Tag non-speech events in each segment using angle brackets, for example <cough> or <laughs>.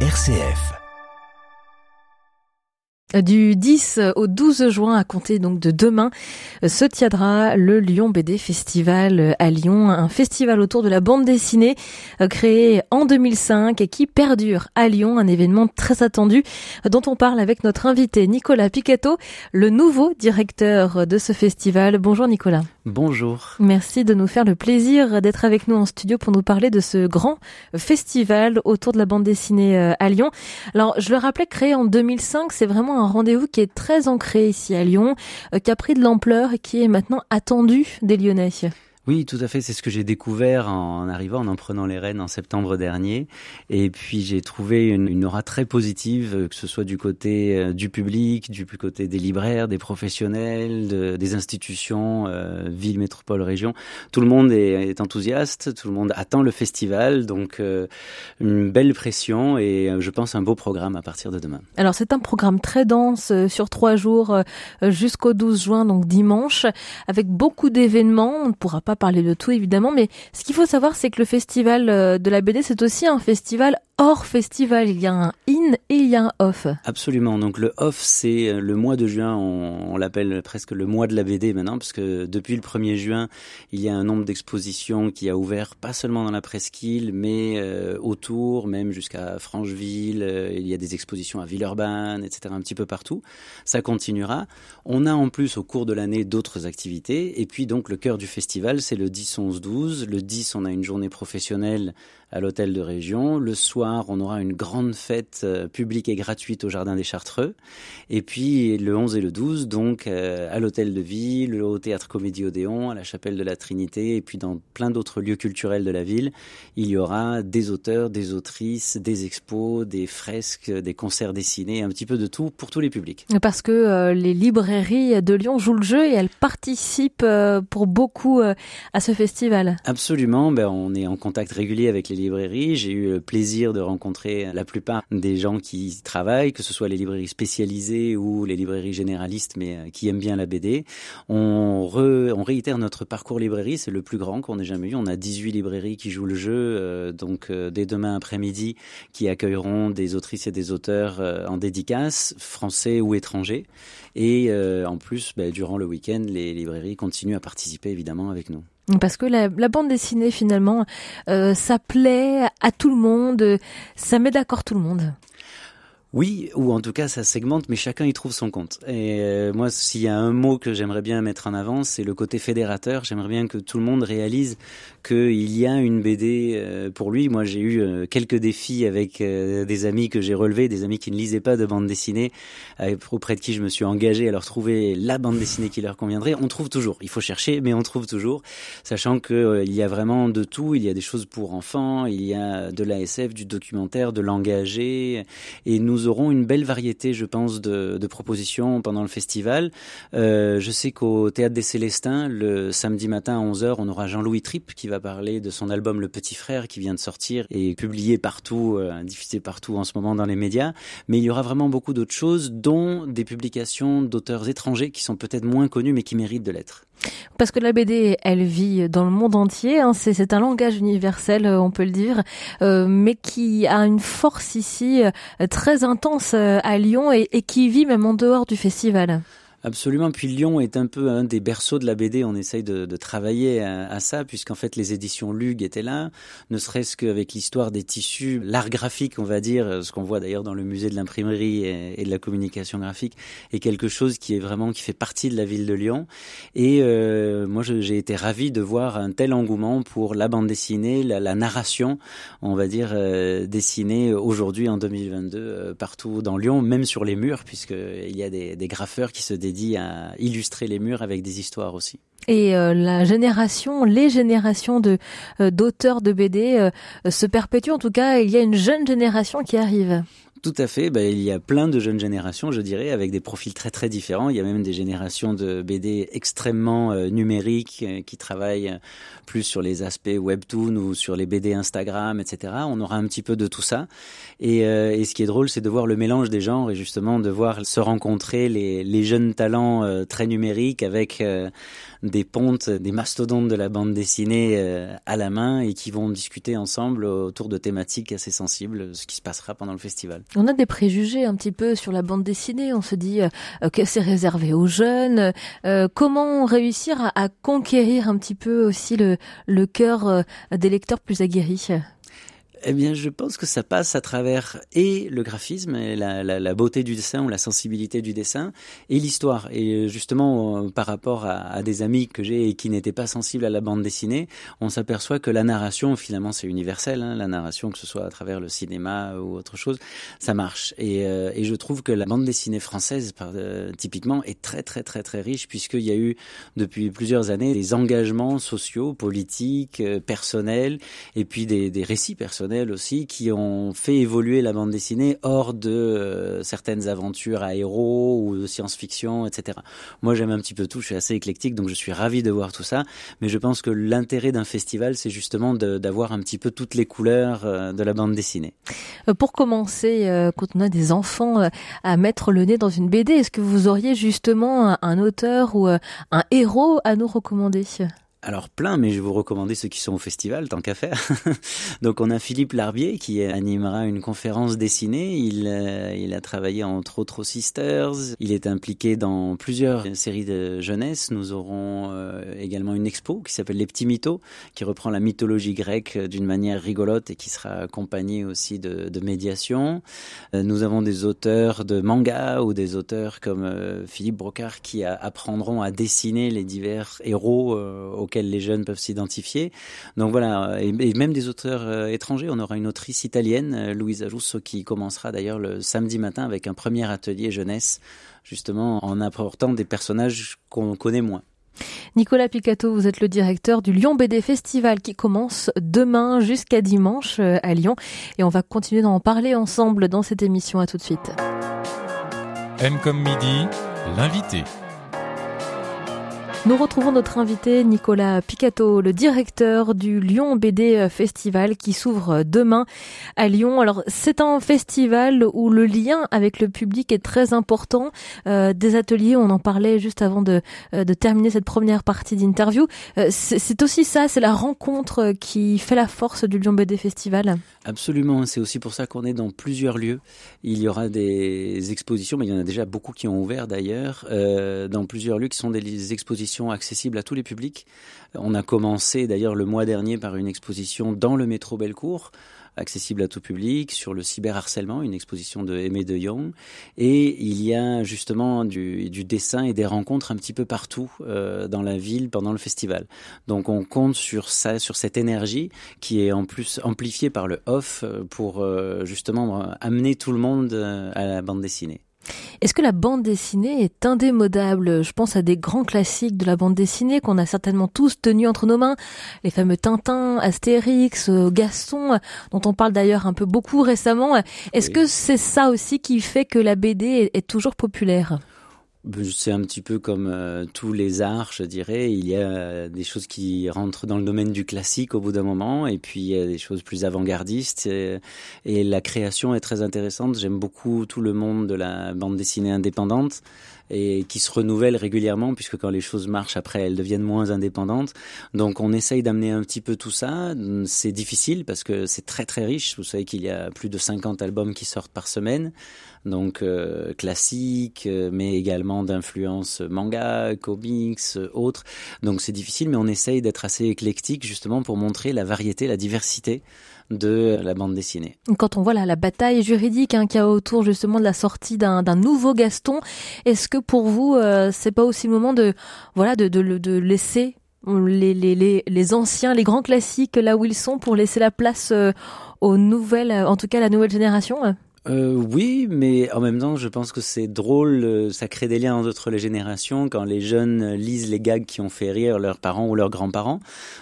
RCF. Du 10 au 12 juin, à compter donc de demain, se tiendra le Lyon BD Festival à Lyon, un festival autour de la bande dessinée euh, créé en 2005 et qui perdure à Lyon, un événement très attendu dont on parle avec notre invité Nicolas Picatto, le nouveau directeur de ce festival. Bonjour Nicolas. Bonjour. Merci de nous faire le plaisir d'être avec nous en studio pour nous parler de ce grand festival autour de la bande dessinée euh, à Lyon. Alors, je le rappelais, créé en 2005, c'est vraiment un rendez-vous qui est très ancré ici à Lyon, euh, qui a pris de l'ampleur et qui est maintenant attendu des Lyonnais. Oui, tout à fait. C'est ce que j'ai découvert en arrivant, en en prenant les rênes en septembre dernier. Et puis j'ai trouvé une, aura très positive, euh, que ce soit du côté euh, du public, du côté des libraires, des professionnels, de, des institutions, euh, ville, métropole, région. Tout le monde est, est, enthousiaste, tout le monde attend le festival. Donc euh, une belle pression et je pense un beau programme à partir de demain. Alors c'est un programme très dense sur trois jours jusqu'au 12 juin, donc dimanche, avec beaucoup d'événements. On ne pourra pas parler de tout évidemment, mais ce qu'il faut savoir, c'est que le festival euh, de la BD, c'est aussi un festival hors festival. Il y a un in et il y a un off. Absolument. Donc le off, c'est euh, le mois de juin. On, l'appelle presque le mois de la BD maintenant, parce que depuis le 1er juin, il y a un nombre d'expositions qui a ouvert, pas seulement dans la presqu'île, mais euh, autour, même jusqu'à Francheville. Euh, il y a des expositions à Villeurbanne, etc. Un petit peu partout. Ça continuera. On a en plus au cours de l'année d'autres activités. Et puis donc le cœur du festival, c'est le 10, 11, 12. Le 10, on a une journée professionnelle à l'hôtel de région. Le soir, on aura une grande fête euh, publique et gratuite au Jardin des Chartreux. Et puis le 11 et le 12, donc euh, à l'hôtel de ville, au théâtre Comédie Odéon, à la chapelle de la Trinité, et puis dans plein d'autres lieux culturels de la ville, il y aura des auteurs, des autrices, des expos, des fresques, des concerts dessinés, un petit peu de tout pour tous les publics. Parce que euh, les librairies de Lyon jouent le jeu et elles participent pour beaucoup à ce festival. Absolument, ben, on est en contact régulier avec les librairies. J'ai eu le plaisir de rencontrer la plupart des gens qui y travaillent, que ce soit les librairies spécialisées ou les librairies généralistes, mais euh, qui aiment bien la BD. On, on réitère notre parcours librairie, c'est le plus grand qu'on ait jamais eu. On a 18 librairies qui jouent le jeu, euh, donc euh, dès demain après-midi, qui accueilleront des autrices et des auteurs en dédicace, français ou étrangers. Et en plus, ben, durant le week-end, les librairies continuent à participer évidemment avec nous. Parce que la, bande dessinée, finalement, euh, ça plaît à tout le monde, ça met d'accord tout le monde. Oui, ou en tout cas ça segmente, mais chacun y trouve son compte. Et euh, moi, s'il y a un mot que j'aimerais bien mettre en avant, c'est le côté fédérateur. J'aimerais bien que tout le monde réalise qu'il y a une BD euh, pour lui. Moi, j'ai eu euh, quelques défis avec euh, des amis que j'ai relevés, des amis qui ne lisaient pas de bande dessinée, auprès de qui je me suis engagé à leur trouver la bande dessinée qui leur conviendrait. On trouve toujours. Il faut chercher, mais on trouve toujours, sachant que euh, il y a vraiment de tout. Il y a des choses pour enfants, il y a de l'ASF, du documentaire, de l'engagé, et nous aurons une belle variété, je pense, de, de propositions pendant le festival. Euh, je sais qu'au Théâtre des Célestins, le samedi matin à 11h, on aura Jean-Louis Tripp qui va parler de son album Le Petit Frère qui vient de sortir et publié partout, euh, diffusé partout en ce moment dans les médias. Mais il y aura vraiment beaucoup d'autres choses, dont des publications d'auteurs étrangers qui sont peut-être moins connus mais qui méritent de l'être. Parce que la BD, elle vit dans le monde entier. Hein, c'est un langage universel, euh, on peut le dire, euh, mais qui a une force ici euh, très intense à Lyon et qui vit même en dehors du festival. Absolument. Puis Lyon est un peu un des berceaux de la BD. On essaye de, travailler à, ça, puisqu'en fait les éditions Lug étaient là, ne serait-ce qu'avec l'histoire des tissus, l'art graphique, on va dire, ce qu'on voit d'ailleurs dans le musée de l'imprimerie et, de la communication graphique, est quelque chose qui est vraiment qui fait partie de la ville de Lyon. Et euh, moi, j'ai été ravi de voir un tel engouement pour la bande dessinée, la, la narration, on va dire euh, dessinée aujourd'hui en 2022 euh, partout dans Lyon, même sur les murs, puisqu'il y a des, des graffeurs qui se dédient à illustrer les murs avec des histoires aussi. Et euh, la génération, les générations de euh, d'auteurs de BD euh, se perpétuent. En tout cas, il y a une jeune génération qui arrive. Tout à fait. Ben, il y a plein de jeunes générations, je dirais, avec des profils très très différents. Il y a même des générations de BD extrêmement euh, numériques euh, qui travaillent plus sur les aspects webtoon ou sur les BD Instagram, etc. On aura un petit peu de tout ça. Et, euh, et ce qui est drôle, c'est de voir le mélange des genres et justement de voir se rencontrer les jeunes talents très numériques avec des pontes, des mastodontes de la bande dessinée à la main et qui vont discuter ensemble autour de thématiques assez sensibles, ce qui se passera pendant le festival. On a des préjugés un petit peu sur la bande dessinée. On se dit euh, que c'est réservé aux jeunes. Euh, comment réussir à, conquérir un petit peu aussi le, cœur euh, des lecteurs plus aguerris? Eh bien, je pense que ça passe à travers et le graphisme, et la, la, la, beauté du dessin ou la sensibilité du dessin, et l'histoire. Et justement, euh, par rapport à, à, des amis que j'ai et qui n'étaient pas sensibles à la bande dessinée, on s'aperçoit que la narration, finalement, c'est universel. Hein, la narration, que ce soit à travers le cinéma ou autre chose, ça marche. Et, euh, et je trouve que la bande dessinée française, euh, typiquement, est très, très, très, très riche, puisqu'il y a eu depuis plusieurs années des engagements sociaux, politiques, euh, personnels, et puis des, des récits personnels aussi qui ont fait évoluer la bande dessinée hors de euh, certaines aventures à héros ou de science-fiction, etc. Moi, j'aime un petit peu tout. Je suis assez éclectique, donc je suis ravi de voir tout ça. Mais je pense que l'intérêt d'un festival, c'est justement d'avoir un petit peu toutes les couleurs euh, de la bande dessinée. Euh, pour commencer, quand on a des enfants à mettre le nez dans une BD, est-ce que vous auriez justement un auteur ou un héros à nous recommander? Alors plein, mais je vais vous recommander ceux qui sont au festival, tant qu'à faire. <laughs> Donc on a Philippe Larbier qui animera une conférence dessinée. Il, euh, il a travaillé entre autres Sisters. Il est impliqué dans plusieurs séries de jeunesse. Nous aurons euh, également une expo qui s'appelle Les Petits Mythos, qui reprend la mythologie grecque d'une manière rigolote et qui sera accompagnée aussi de, de médiation. Euh, nous avons des auteurs de manga ou des auteurs comme Philippe Brocard qui apprendront à dessiner les divers héros auxquels les jeunes peuvent s'identifier. Donc voilà, et, même des auteurs euh, étrangers. On aura une autrice italienne, euh, Louisa Russo, qui commencera d'ailleurs le samedi matin avec un premier atelier jeunesse, justement en apportant des personnages qu'on connaît moins. Nicolas Picato, vous êtes le directeur du Lyon BD Festival qui commence demain jusqu'à dimanche euh, à Lyon et on va continuer d'en parler ensemble dans cette émission. À tout de suite. M comme midi, l'invité. Nous retrouvons notre invité Nicolas Picato, le directeur du Lyon BD Festival qui s'ouvre demain à Lyon. Alors c'est un festival où le lien avec le public est très important. Euh, des ateliers, on en parlait juste avant de, euh, terminer cette première partie d'interview. Euh, c'est aussi ça, c'est la rencontre qui fait la force du Lyon BD Festival. Absolument, c'est aussi pour ça qu'on est dans plusieurs lieux. Il y aura des expositions, mais il y en a déjà beaucoup qui ont ouvert d'ailleurs, dans plusieurs lieux qui sont des expositions accessible à tous les publics. On a commencé d'ailleurs le mois dernier par une exposition dans le métro Bellecour accessible à tout public, sur le cyberharcèlement, une exposition de Aimé de Jong. Et il y a justement du, dessin et des rencontres un petit peu partout euh, dans la ville pendant le festival. Donc on compte sur ça, sur cette énergie qui est en plus amplifiée par le off pour euh, justement amener tout le monde euh, à la bande dessinée. Est-ce que la bande dessinée est indémodable? Je pense à des grands classiques de la bande dessinée qu'on a certainement tous tenus entre nos mains, les fameux Tintin, Astérix, euh, Gaston, dont on parle d'ailleurs un peu beaucoup récemment. Est-ce que c'est ça aussi qui fait que la BD est toujours populaire? C'est un petit peu comme euh, tous les arts, je dirais. Il y a des choses qui rentrent dans le domaine du classique au bout d'un moment, et puis il y a des choses plus avant-gardistes. Et, et, la création est très intéressante. J'aime beaucoup tout le monde de la bande dessinée indépendante et qui se renouvelle régulièrement, puisque quand les choses marchent après, elles deviennent moins indépendantes. Donc on essaye d'amener un petit peu tout ça. C'est difficile parce que c'est très très riche. Vous savez qu'il y a plus de 50 albums qui sortent par semaine donc euh, classique, euh, mais également d'influence manga, comics, euh, autres. Donc c'est difficile, mais on essaye d'être assez éclectique justement pour montrer la variété, la diversité de la bande dessinée. Quand on voit la, la bataille juridique hein, qu'il y a autour justement de la sortie d'un nouveau Gaston, est-ce que pour vous euh, c'est pas aussi le moment de voilà de, de, de laisser les, les, les, les, anciens, les grands classiques là où ils sont pour laisser la place aux nouvelles, en tout cas la nouvelle génération euh, oui, mais en même temps, je pense que c'est drôle, euh, ça crée des liens entre les générations quand les jeunes lisent les gags qui ont fait rire leurs parents ou leurs grands-parents.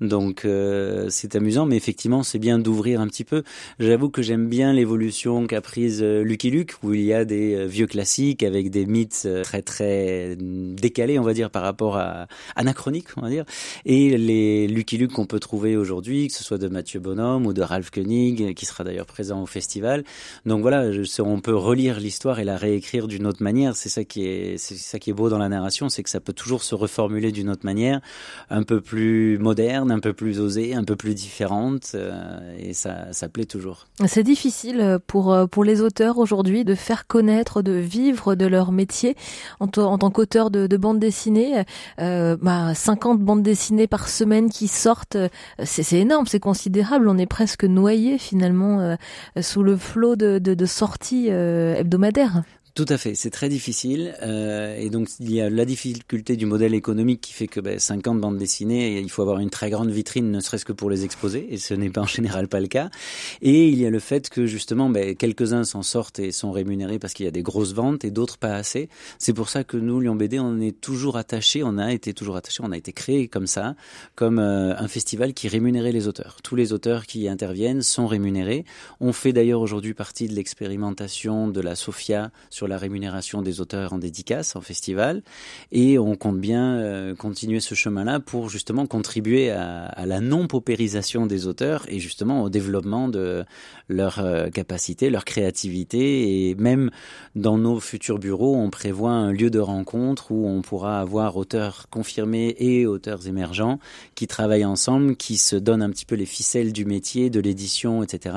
Donc euh, c'est amusant, mais effectivement, c'est bien d'ouvrir un petit peu. J'avoue que j'aime bien l'évolution qu'a prise Lucky Luke, où il y a des vieux classiques avec des mythes très très décalés, on va dire, par rapport à anachroniques, on va dire, et les Lucky Luke qu'on peut trouver aujourd'hui, que ce soit de Mathieu Bonhomme ou de Ralph Koenig, qui sera d'ailleurs présent au festival. Donc voilà on peut relire l'histoire et la réécrire d'une autre manière. C'est ça qui est, beau dans la narration, c'est que ça peut toujours se reformuler d'une autre manière, un peu plus moderne, un peu plus osée, un peu plus différente, euh, et ça, plaît toujours. C'est difficile pour pour les auteurs aujourd'hui de faire connaître, de vivre de leur métier en, tant qu'auteur de, de bande dessinée. Euh, bah, 50 bandes dessinées par semaine qui sortent, c'est énorme, c'est considérable. On est presque noyé finalement euh, sous le flot de, de, de sorties euh, hebdomadaires. Tout à fait, c'est très difficile. Euh, et donc, il y a la difficulté du modèle économique qui fait que ben, 50 bandes dessinées, il faut avoir une très grande vitrine, ne serait-ce que pour les exposer, et ce n'est pas en général pas le cas. Et il y a le fait que justement, ben, quelques-uns s'en sortent et sont rémunérés parce qu'il y a des grosses ventes et d'autres pas assez. C'est pour ça que nous, Lyon BD, on est toujours attachés, on a été toujours attachés, on a été créé comme ça, comme euh, un festival qui rémunérait les auteurs. Tous les auteurs qui y interviennent sont rémunérés. On fait d'ailleurs aujourd'hui partie de l'expérimentation de la SOFIA sur la rémunération des auteurs en dédicace, en festival, et on compte bien euh, continuer ce chemin-là pour justement contribuer à, la non-paupérisation des auteurs et justement au développement de leur euh, capacité, leur créativité, et même dans nos futurs bureaux, on prévoit un lieu de rencontre où on pourra avoir auteurs confirmés et auteurs émergents qui travaillent ensemble, qui se donnent un petit peu les ficelles du métier, de l'édition, etc.,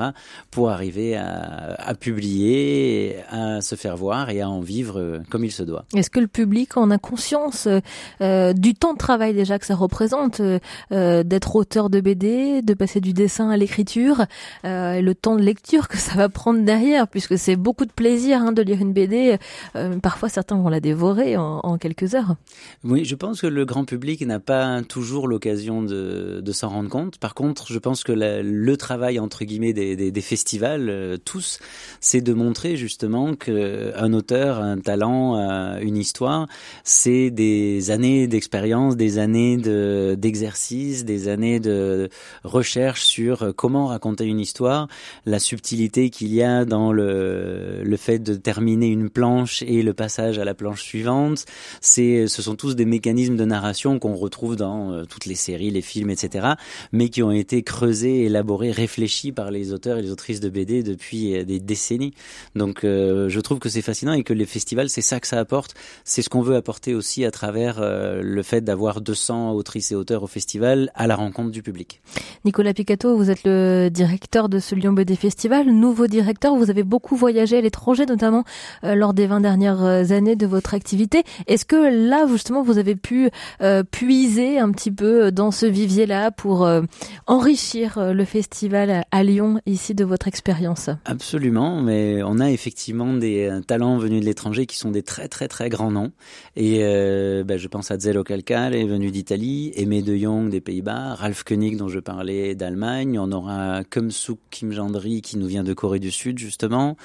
pour arriver à, à publier, à se faire voir et à en vivre euh, comme il se doit. Est-ce que le public en a conscience euh, du temps de travail déjà que ça représente euh, d'être auteur de BD, de passer du dessin à l'écriture, et le temps de lecture que ça va prendre derrière, puisque c'est beaucoup de plaisir hein, de lire une BD. parfois, certains vont la dévorer en, quelques heures. Oui, je pense que le grand public n'a pas toujours l'occasion de, de s'en rendre compte. Par contre, je pense que le travail entre guillemets des, des, des festivals, tous, c'est de montrer justement qu'un un auteur, un talent, euh, une histoire, c'est des années d'expérience, des années d'exercice, des années de recherche sur comment raconter une histoire, la subtilité qu'il y a dans le, le fait de terminer une planche et le passage à la planche suivante. Ce sont tous des mécanismes de narration qu'on retrouve dans euh, toutes les séries, les films, etc., mais qui ont été creusés, élaborés, réfléchis par les auteurs et les autrices de BD depuis euh, des décennies. Donc, je trouve que c'est facile et que les festivals, c'est ça que ça apporte. C'est ce qu'on veut apporter aussi à travers euh, le fait d'avoir 200 autrices et auteurs au festival à la rencontre du public. Nicolas Picato, vous êtes le directeur de ce Lyon BD Festival, nouveau directeur. Vous avez beaucoup voyagé à l'étranger, notamment euh, lors des 20 dernières euh, années de votre activité. Est-ce que là, justement, vous avez pu puiser un petit peu dans ce vivier-là pour enrichir le festival à Lyon, ici, de votre expérience? Absolument, mais on a effectivement des talents venus de l'étranger qui sont des très très très grands noms. Et euh, ben, je pense à Zello Calcal, venu d'Italie, Aimé de Jong des Pays-Bas, Ralph Koenig dont je parlais d'Allemagne, on aura Kumsuk Kim Jandri qui nous vient de Corée du Sud justement,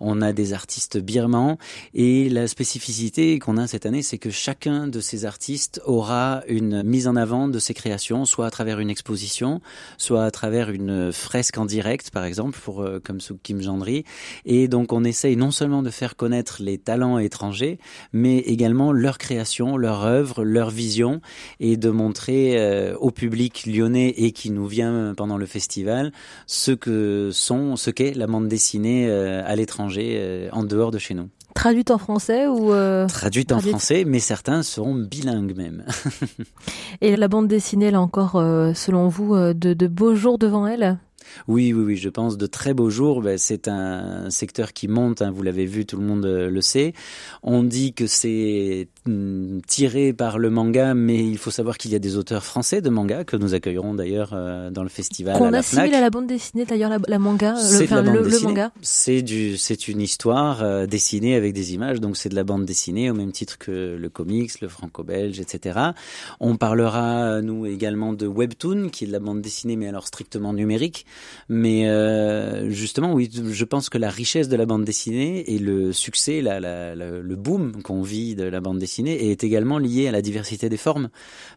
on a des artistes birmans. Et la spécificité qu'on a cette année c'est que chacun de ces artistes aura une mise en avant de ses créations, soit à travers une exposition, soit à travers une fresque en direct par exemple pour euh, Kumsuk Kim Jandri et donc on essaye non seulement de faire connaître les talents étrangers, mais également leur création, leur œuvre, leur vision, et de montrer euh, au public lyonnais et qui nous vient pendant le festival ce que sont, ce qu'est la bande dessinée euh, à l'étranger, euh, en dehors de chez nous. Traduite en français ou traduite en français, mais certains seront bilingues même. <laughs> et la bande dessinée, là encore, selon vous, de, de beaux jours devant elle? Oui, oui, oui, je pense de très beaux jours. Ben, c'est un secteur qui monte, hein, vous l'avez vu, tout le monde euh, le sait. On dit que c'est mm, tiré par le manga, mais il faut savoir qu'il y a des auteurs français de manga que nous accueillerons d'ailleurs euh, dans le festival. Qu'on assimile à la bande dessinée d'ailleurs, la, manga, le, enfin, le, manga. C'est du, c'est une histoire euh, dessinée avec des images, donc c'est de la bande dessinée au même titre que le comics, le franco-belge, etc. On parlera nous également de webtoon, qui est de la bande dessinée mais alors strictement numérique. Mais euh, justement, oui, je pense que la richesse de la bande dessinée et le succès, la, la, le boom qu'on vit de la bande dessinée est également lié à la diversité des formes,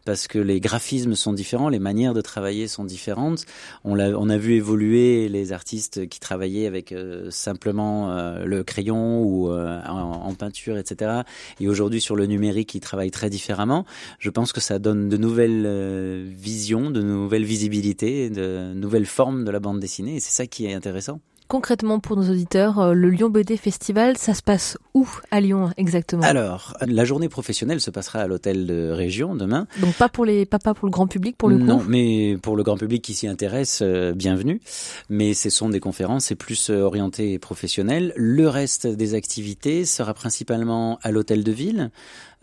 parce que les graphismes sont différents, les manières de travailler sont différentes. On a, on a vu évoluer les artistes qui travaillaient avec euh, simplement euh, le crayon ou euh, en, peinture, etc. Et aujourd'hui sur le numérique, ils travaillent très différemment. Je pense que ça donne de nouvelles visions, de nouvelles visibilités, de nouvelles formes de la bande dessinée, et c'est ça qui est intéressant. Concrètement pour nos auditeurs, euh, le Lyon BD Festival, ça se passe où à Lyon exactement? Alors, la journée professionnelle se passera à l'hôtel de région demain. Donc pas pour les pas, pour le grand public pour le coup? Non, mais pour le grand public qui s'y intéresse, euh, bienvenue. Mais ce sont des conférences, c'est plus euh, orienté professionnel. Le reste des activités sera principalement à l'hôtel de ville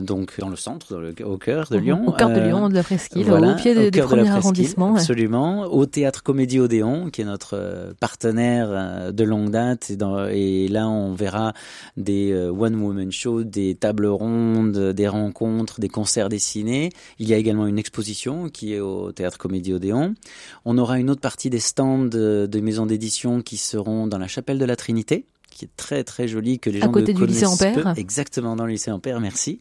donc dans le centre, au cœur de mhm. Lyon. Au cœur de Lyon, de la Presqu'île, au pied des, des premiers arrondissements. Absolument. Au théâtre Comédie Odéon, qui est notre euh, partenaire euh, de longue date. Et, dans, et là, on verra des euh, one-woman shows, des tables rondes, des rencontres, des concerts dessinés. Il y a également une exposition qui est au théâtre Comédie Odéon. On aura une autre partie des stands de, de maisons d'édition qui seront dans la chapelle de la Trinité qui est très très joli que les gens à côté du lycée Ampère. Exactement dans le lycée Ampère, merci.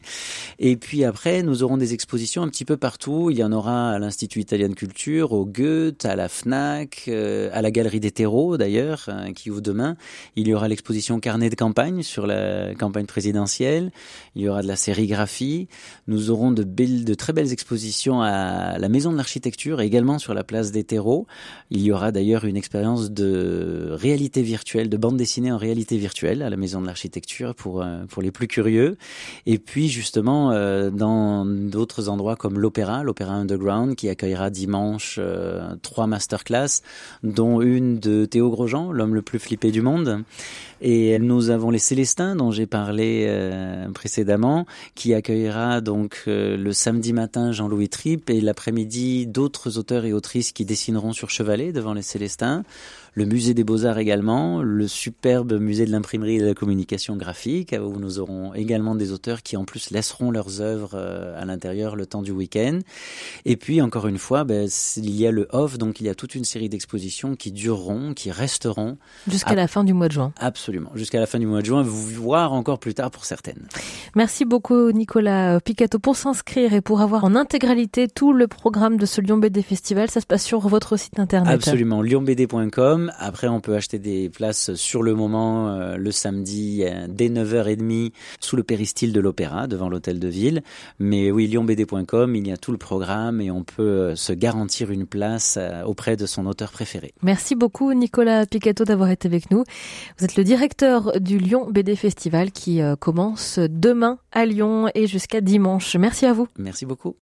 Et puis après, nous aurons des expositions un petit peu partout. Il y en aura à l'Institut italien de culture, au Goethe, à la Fnac, euh, à la Galerie des terreaux d'ailleurs, euh, qui ouvre demain. Il y aura l'exposition Carnet de campagne sur la campagne présidentielle. Il y aura de la sérigraphie. Nous aurons de belles, de très belles expositions à la Maison de l'Architecture, également sur la place des terreaux. Il y aura d'ailleurs une expérience de réalité virtuelle, de bande dessinée en réalité virtuelle à la Maison de l'Architecture pour, euh, pour les plus curieux. Et puis justement, euh, dans d'autres endroits comme l'Opéra, l'Opéra Underground, qui accueillera dimanche euh, trois masterclass, dont une de Théo Grosjean, l'homme le plus flippé du monde. Et nous avons les Célestins dont j'ai parlé précédemment, qui accueillera donc le samedi matin Jean-Louis Tripp et l'après-midi d'autres auteurs et autrices qui dessineront sur chevalet devant les Célestins le musée des beaux-arts également, le superbe musée de l'imprimerie et de la communication graphique, où nous aurons également des auteurs qui en plus laisseront leurs œuvres euh, à l'intérieur le temps du week-end. Et puis encore une fois, ben, il y a le off, donc il y a toute une série d'expositions qui dureront, qui resteront. Jusqu'à la fin du mois de juin. Absolument, jusqu'à la fin du mois de juin, voire encore plus tard pour certaines. Merci beaucoup Nicolas Picato pour s'inscrire et pour avoir en intégralité tout le programme de ce Lyon BD Festival. Ça se passe sur votre site internet. Absolument, lyonbd.com après, on peut acheter des places sur le moment, euh, le samedi, euh, dès 9h30, sous le péristyle de l'Opéra, devant l'hôtel de ville. Mais oui, lyonbd.com, il y a tout le programme et on peut euh, se garantir une place auprès de son auteur préféré. Merci beaucoup, Nicolas Picato, d'avoir été avec nous. Vous êtes le directeur du Lyon BD Festival qui commence demain à Lyon et jusqu'à dimanche. Merci à vous. Merci beaucoup.